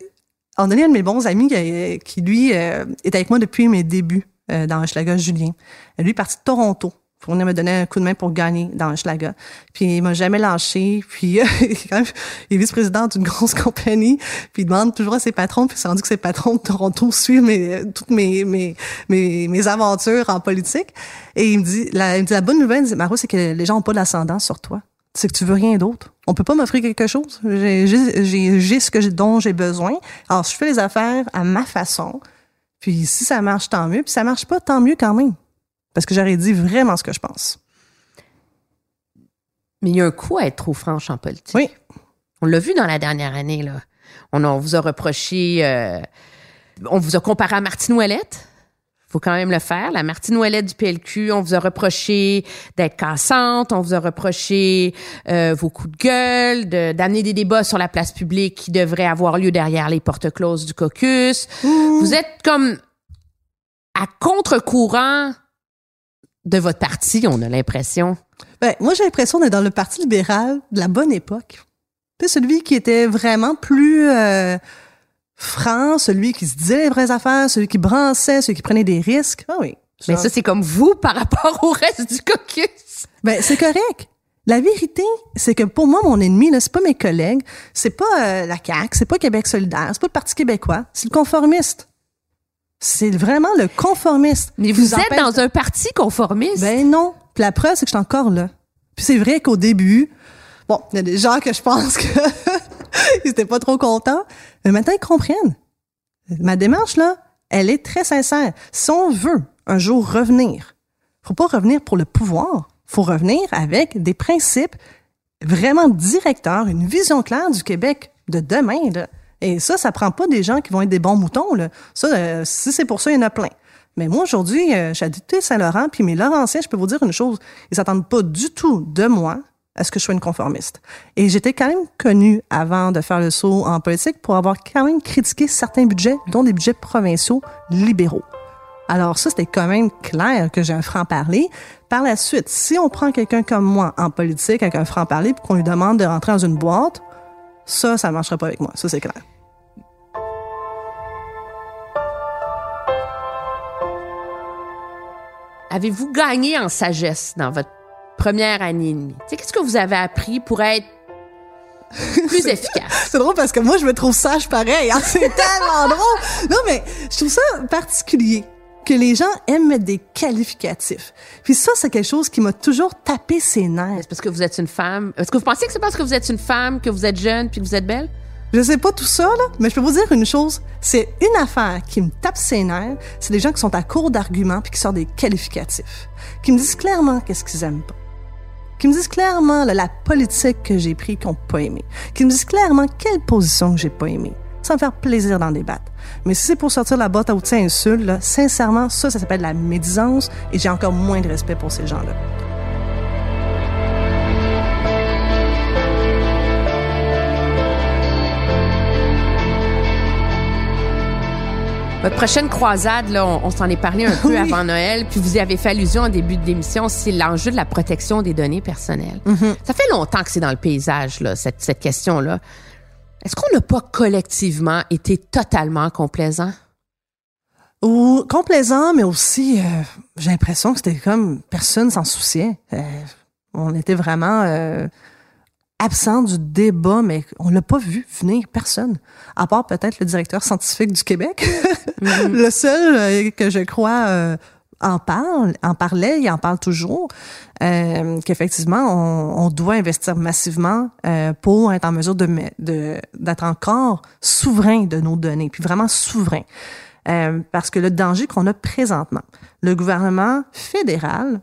on a un de mes bons amis qui, qui lui, euh, est avec moi depuis mes débuts euh, dans Schlager, Julien. Lui est parti de Toronto pour venir me donner un coup de main pour gagner dans Schlager. Puis il m'a jamais lâché. Puis quand il est vice-président d'une grosse compagnie. Puis il demande toujours à ses patrons. Puis c'est rendu que ses patrons de Toronto suivent mes, toutes mes, mes, mes, mes aventures en politique. Et il me dit, la, il me dit, la bonne nouvelle, Maro, c'est que les gens ont pas d'ascendance sur toi c'est que tu veux rien d'autre. On peut pas m'offrir quelque chose. J'ai ce que dont j'ai besoin. Alors, je fais les affaires à ma façon. Puis si ça marche, tant mieux. Puis ça marche pas, tant mieux quand même. Parce que j'aurais dit vraiment ce que je pense. Mais il y a un coup à être trop franche en politique. Oui. On l'a vu dans la dernière année, là. On, vous a reproché... Euh, on vous a comparé à Martine Ouellette faut quand même le faire. La Martine Ouellet du PLQ, on vous a reproché d'être cassante, on vous a reproché euh, vos coups de gueule, d'amener des débats sur la place publique qui devraient avoir lieu derrière les portes closes du caucus. Vous êtes comme à contre-courant de votre parti, on a l'impression. Ben, moi, j'ai l'impression d'être dans le Parti libéral de la bonne époque. C'est celui qui était vraiment plus... Euh, franc, celui qui se disait les vraies affaires, celui qui brançait, celui qui prenait des risques. Ah oui. Mais ça, c'est comme vous par rapport au reste du caucus. Ben, c'est correct. La vérité, c'est que pour moi, mon ennemi, là, c'est pas mes collègues, c'est pas euh, la CAQ, c'est pas Québec solidaire, c'est pas le Parti québécois, c'est le conformiste. C'est vraiment le conformiste. Mais vous êtes dans un parti conformiste? Ben non. Puis la preuve, c'est que je suis encore là. Puis c'est vrai qu'au début, bon, il y a des gens que je pense que ils étaient pas trop contents. Mais maintenant, ils comprennent. Ma démarche, là, elle est très sincère. Si on veut un jour revenir, faut pas revenir pour le pouvoir. Faut revenir avec des principes vraiment directeurs, une vision claire du Québec de demain. Et ça, ça prend pas des gens qui vont être des bons moutons. Là. Ça, euh, si c'est pour ça, il y en a plein. Mais moi, aujourd'hui, euh, j'ai Saint-Laurent, puis mes Laurentiens, je peux vous dire une chose, ils s'attendent pas du tout de moi est ce que je sois une conformiste. Et j'étais quand même connue avant de faire le saut en politique pour avoir quand même critiqué certains budgets, dont des budgets provinciaux libéraux. Alors ça, c'était quand même clair que j'ai un franc-parler. Par la suite, si on prend quelqu'un comme moi en politique avec un franc-parler pour qu'on lui demande de rentrer dans une boîte, ça, ça ne marchera pas avec moi. Ça, c'est clair. Avez-vous gagné en sagesse dans votre première année et demie? qu'est-ce que vous avez appris pour être plus efficace? C'est drôle parce que moi, je me trouve sage pareil. Hein. C'est tellement drôle. Non, mais je trouve ça particulier que les gens aiment mettre des qualificatifs. Puis ça, c'est quelque chose qui m'a toujours tapé ses nerfs. C'est parce que vous êtes une femme. Est-ce que vous pensez que c'est parce que vous êtes une femme, que vous êtes jeune, puis que vous êtes belle? Je sais pas tout ça, là, mais je peux vous dire une chose. C'est une affaire qui me tape ses nerfs. C'est des gens qui sont à court d'arguments puis qui sortent des qualificatifs. Qui me disent clairement qu'est-ce qu'ils aiment pas qui me disent clairement la politique que j'ai pris qu'ils n'ont pas aimé, qui me disent clairement quelle position que j'ai pas aimé, sans faire plaisir d'en débattre. Mais si c'est pour sortir la boîte à outils insulte, sincèrement, ça, ça s'appelle la médisance et j'ai encore moins de respect pour ces gens-là. Votre prochaine croisade, là, on, s'en est parlé un peu avant Noël, puis vous y avez fait allusion au début de l'émission, c'est l'enjeu de la protection des données personnelles. Mm-hmm. Ça fait longtemps que c'est dans le paysage, là, cette, cette question-là. Est-ce qu'on n'a pas collectivement été totalement complaisant? Ou complaisant, mais aussi, euh, j'ai l'impression que c'était comme personne s'en souciait. Euh, on était vraiment euh, absent du débat, mais on l'a pas vu venir personne, à part peut-être le directeur scientifique du Québec, mm-hmm. le seul euh, que je crois euh, en parle, en parlait, il en parle toujours, euh, qu'effectivement on, on, doit investir massivement euh, pour être en mesure de d'être encore souverain de nos données, puis vraiment souverain, parce que le danger qu'on a présentement, le gouvernement fédéral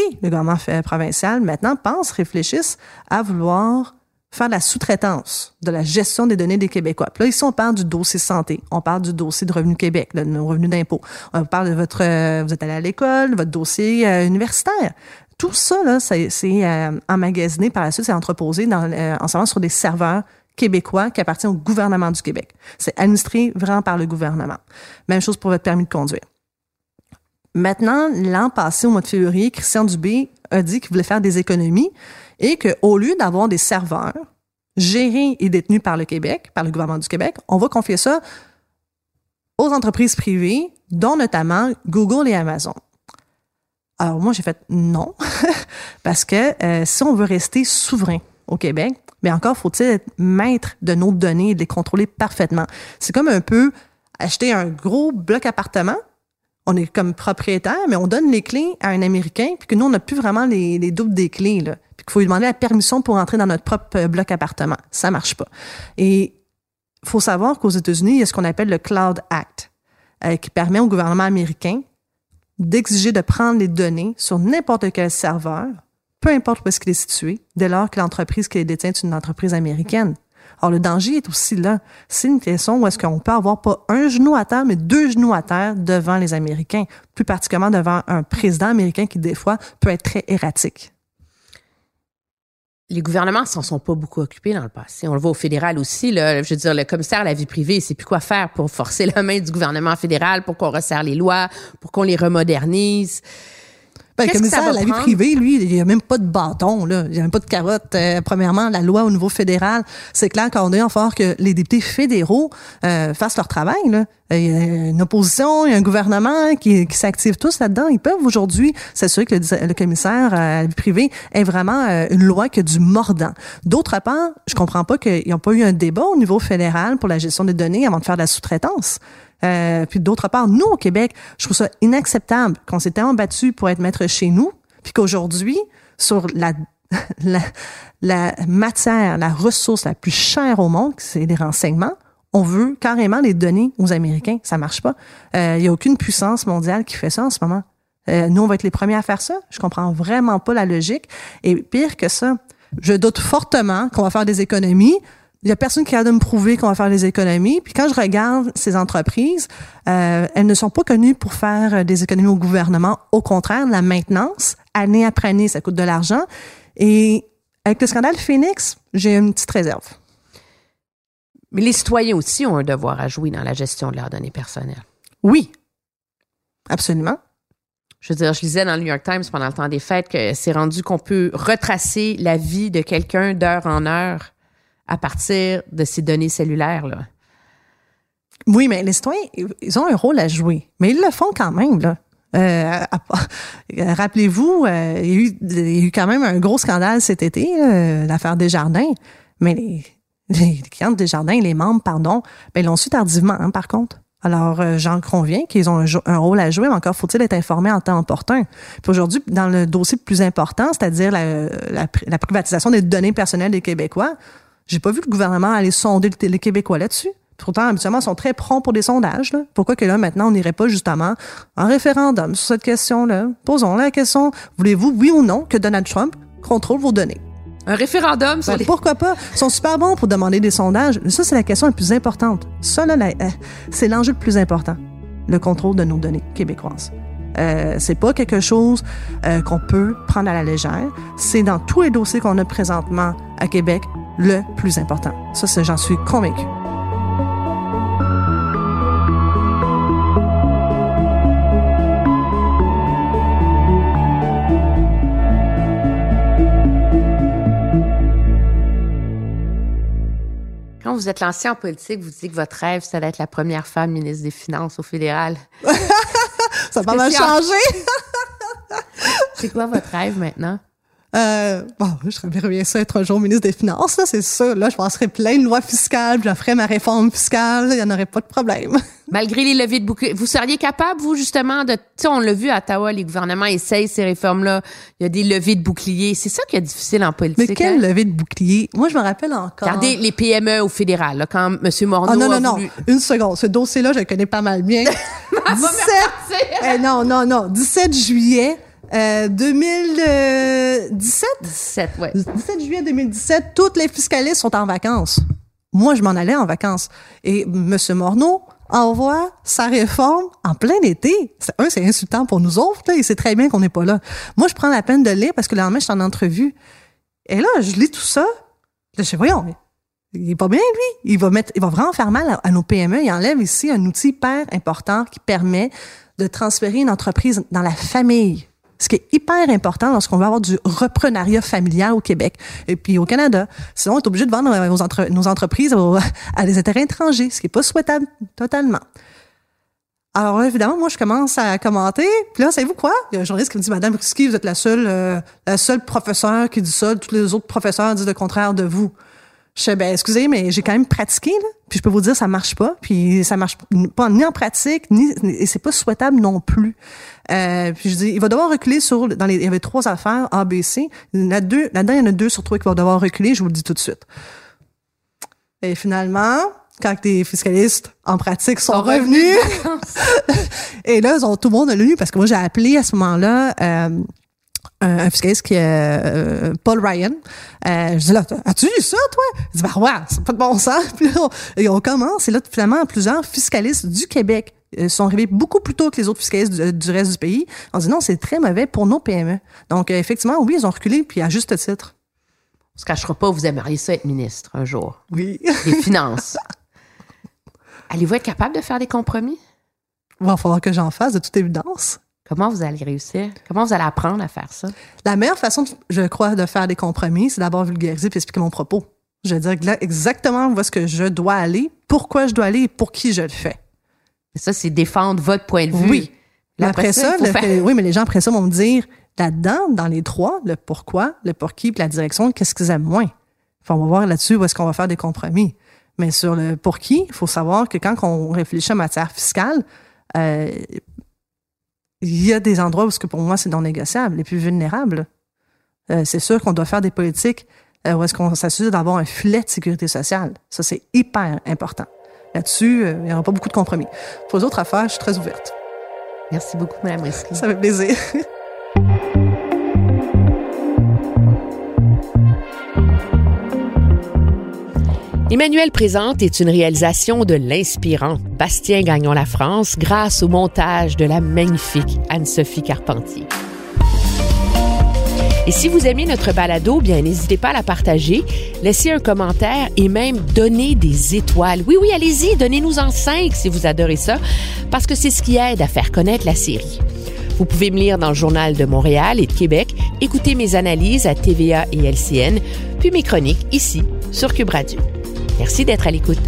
et le gouvernement provincial maintenant pensent, réfléchissent à vouloir faire la sous-traitance de la gestion des données des Québécois. Puis là, ici, on parle du dossier santé, on parle du dossier de Revenu Québec, de nos revenus d'impôt. On parle de votre, euh, vous êtes allé à l'école, votre dossier euh, universitaire. Tout ça, là, c'est euh, emmagasiné par la suite, c'est entreposé dans, en ce moment sur des serveurs québécois qui appartiennent au gouvernement du Québec. C'est administré vraiment par le gouvernement. Même chose pour votre permis de conduire. Maintenant, l'an passé, au mois de février, Christian Dubé a dit qu'il voulait faire des économies et qu'au lieu d'avoir des serveurs gérés et détenus par le Québec, par le gouvernement du Québec, on va confier ça aux entreprises privées, dont notamment Google et Amazon. Alors moi, j'ai fait non, parce que euh, si on veut rester souverain au Québec, mais encore faut-il être maître de nos données et de les contrôler parfaitement. C'est comme un peu acheter un gros bloc appartement. On est comme propriétaire, mais on donne les clés à un Américain, puis que nous, on n'a plus vraiment les, les doubles des clés. Puis qu'il faut lui demander la permission pour entrer dans notre propre euh, bloc appartement. Ça marche pas. Et faut savoir qu'aux États-Unis, il y a ce qu'on appelle le Cloud Act, euh, qui permet au gouvernement américain d'exiger de prendre les données sur n'importe quel serveur, peu importe où est-ce qu'il est situé, dès lors que l'entreprise qui les détient est une entreprise américaine. Alors, le danger est aussi là. C'est une question où est-ce qu'on peut avoir pas un genou à terre, mais deux genoux à terre devant les Américains, plus particulièrement devant un président américain qui, des fois, peut être très erratique. les gouvernements s'en sont pas beaucoup occupés dans le passé. On le voit au fédéral aussi. Là. Je veux dire, le commissaire à la vie privée, il sait plus quoi faire pour forcer la main du gouvernement fédéral, pour qu'on resserre les lois, pour qu'on les remodernise. Ben, le commissaire à la vie privée, lui, il n'y a même pas de bâton, là. Il n'y a même pas de carotte. Euh, premièrement, la loi au niveau fédéral, c'est clair qu'on est en fort que les députés fédéraux euh, fassent leur travail, là. Euh, Il y a une opposition, il y a un gouvernement qui, qui s'active tous là-dedans. Ils peuvent aujourd'hui s'assurer que le, le commissaire à la vie privée ait vraiment euh, une loi qui a du mordant. D'autre part, je comprends pas qu'ils n'ont pas eu un débat au niveau fédéral pour la gestion des données avant de faire de la sous-traitance. Euh, puis d'autre part, nous au Québec, je trouve ça inacceptable qu'on s'est tellement battu pour être maître chez nous, puis qu'aujourd'hui, sur la, la, la matière, la ressource la plus chère au monde, c'est les renseignements, on veut carrément les donner aux Américains. Ça marche pas. Il y a aucune puissance mondiale qui fait ça en ce moment. Euh, nous, on va être les premiers à faire ça. Je comprends vraiment pas la logique. Et pire que ça, je doute fortement qu'on va faire des économies. Il y a personne qui a de me prouver qu'on va faire des économies. Puis quand je regarde ces entreprises, euh, elles ne sont pas connues pour faire euh, des économies au gouvernement. Au contraire, la maintenance, année après année, ça coûte de l'argent. Et avec le scandale Phoenix, j'ai une petite réserve. Mais les citoyens aussi ont un devoir à jouer dans la gestion de leurs données personnelles. Oui, absolument. Je veux dire, je lisais dans le New York Times pendant le temps des fêtes que c'est rendu qu'on peut retracer la vie de quelqu'un d'heure en heure à partir de ses données cellulaires. Là. Oui, mais les citoyens, ils ont un rôle à jouer. Mais ils le font quand même, là. Euh, à- Rappelez-vous, euh, il, y a eu, quand même un gros scandale cet été, euh, l'affaire Desjardins. Mais les, clients de Desjardins, les membres, pardon, ben, ils l'ont su tardivement, hein, par contre. Alors, euh, j'en conviens qu'ils ont un, rôle à jouer, mais encore faut-il être informé en temps opportun. Puis aujourd'hui, dans le dossier le plus important, c'est-à-dire la privatisation des données personnelles des Québécois, j'ai pas vu le gouvernement aller sonder le- les Québécois là-dessus. Pourtant, habituellement, ils sont très prompts pour des sondages. Là. Pourquoi que là, maintenant, on n'irait pas justement en référendum sur cette question-là? Posons la question, voulez-vous, oui ou non, que Donald Trump contrôle vos données? Un référendum sur Ben, les... Pourquoi pas? Ils sont super bons pour demander des sondages. Ça, c'est la question la plus importante. Ça, là, la- euh, c'est l'enjeu le plus important. Le contrôle de nos données québécoises. Euh, c'est pas quelque chose euh, qu'on peut prendre à la légère. C'est dans tous les dossiers qu'on a présentement à Québec le plus important. Ça, c'est- j'en suis convaincu. Quand vous êtes lancé en politique, vous dites que votre rêve, c'est d'être la première femme ministre des Finances au fédéral. Ça a pas mal changé. C'est quoi votre rêve maintenant? Euh, bon, je serais bien ça être un jour ministre des Finances, là, c'est sûr. Là, je passerais plein de lois fiscales, je ferais ma réforme fiscale, il n'y en aurait pas de problème. Malgré les leviers de bouclier, vous seriez capable, vous, justement, de... Tu sais, on l'a vu à Ottawa, les gouvernements essayent ces réformes-là. Il y a des leviers de bouclier. C'est ça qui est difficile en politique. Mais quel hein? levé de bouclier? Moi, je me rappelle encore. Regardez les PME au fédéral, là, quand M. Morneau Ah non, a non, non. Une seconde. Ce dossier-là, je le connais pas mal bien. 17... Eh, non, non, non. 17 juillet, Euh, 2017? 17, ouais. 17 juillet 2017, toutes les fiscalistes sont en vacances. Moi, je m'en allais en vacances. Et M. Morneau envoie sa réforme en plein été. C'est- Un, c'est insultant pour nous autres, là, et c'est très bien qu'on n'est pas là. Moi, je prends la peine de le lire parce que le lendemain, je suis en entrevue. Et là, je lis tout ça. Là, je dis, voyons, mais il est pas bien, lui. Il va mettre, il va vraiment faire mal à, à nos PME. Il enlève ici un outil hyper important qui permet de transférer une entreprise dans la famille. Ce qui est hyper important lorsqu'on veut avoir du reprenariat familial au Québec et puis au Canada. Sinon, on est obligé de vendre nos, entre- nos entreprises à des intérêts étrangers, ce qui est pas souhaitable totalement. Alors évidemment, moi, je commence à commenter. Puis là, savez-vous quoi? Il y a un journaliste qui me dit, Madame Risky, vous êtes la seule, euh, la seule professeure qui dit ça. Tous les autres professeurs disent le contraire de vous. Je sais, ben, excusez, mais j'ai quand même pratiqué, là. Puis je peux vous dire, ça marche pas. Puis ça marche pas ni en pratique, ni, et c'est pas souhaitable non plus. Euh, puis je dis, il va devoir reculer sur, dans les, il y avait trois affaires, A, B, C. Il y en a deux, là-dedans, il y en a deux sur trois qui vont devoir reculer, je vous le dis tout de suite. Et finalement, quand les fiscalistes en pratique sont, revenus, et là, ils ont, tout le monde a lu parce que moi, j'ai appelé à ce moment-là euh, un, fiscaliste qui est euh, Paul Ryan. Euh, je dis là, as-tu lu ça, toi? Il dit, bah ouais, c'est pas de bon sens. Puis là, on, et on commence, et là, finalement, plusieurs fiscalistes du Québec sont arrivés beaucoup plus tôt que les autres fiscalistes du, du reste du pays. On dit non, c'est très mauvais pour nos PME. Donc, euh, effectivement, oui, ils ont reculé, puis à juste titre. On se cachera pas, vous aimeriez ça être ministre un jour. Oui. Des finances. Allez-vous être capable de faire des compromis? Il va falloir que j'en fasse, de toute évidence. Comment vous allez réussir? Comment vous allez apprendre à faire ça? La meilleure façon, je crois, de faire des compromis, c'est d'abord vulgariser et expliquer mon propos. Je vais dire là exactement où est-ce que je dois aller, pourquoi je dois aller et pour qui je le fais. Ça, c'est défendre votre point de vue. Oui. Mais après ça, faut oui, mais les gens après ça vont me dire, là-dedans, dans les trois, le pourquoi, le pour qui, puis la direction, qu'est-ce qu'ils aiment moins? Enfin, on va voir là-dessus où est-ce qu'on va faire des compromis. Mais sur le pour qui, il faut savoir que quand on réfléchit en matière fiscale, euh, il y a des endroits où ce que pour moi c'est non négociable, les plus vulnérables. Euh, c'est sûr qu'on doit faire des politiques euh, où est-ce qu'on s'assure d'avoir un filet de sécurité sociale. Ça, c'est hyper important. Là-dessus, euh, il n'y aura pas beaucoup de compromis. Pour les autres affaires, je suis très ouverte. Merci beaucoup, Mme Risky. Ça fait plaisir. Emmanuel Présente est une réalisation de l'inspirant Bastien Gagnon La France grâce au montage de la magnifique Anne-Sophie Carpentier. Et si vous aimez notre balado, bien n'hésitez pas à la partager, laissez un commentaire et même donner des étoiles. Oui, oui, allez-y, donnez-nous en cinq si vous adorez ça, parce que c'est ce qui aide à faire connaître la série. Vous pouvez me lire dans le Journal de Montréal et de Québec, écouter mes analyses à TVA et LCN, puis mes chroniques ici sur Cube Radio. Merci d'être à l'écoute.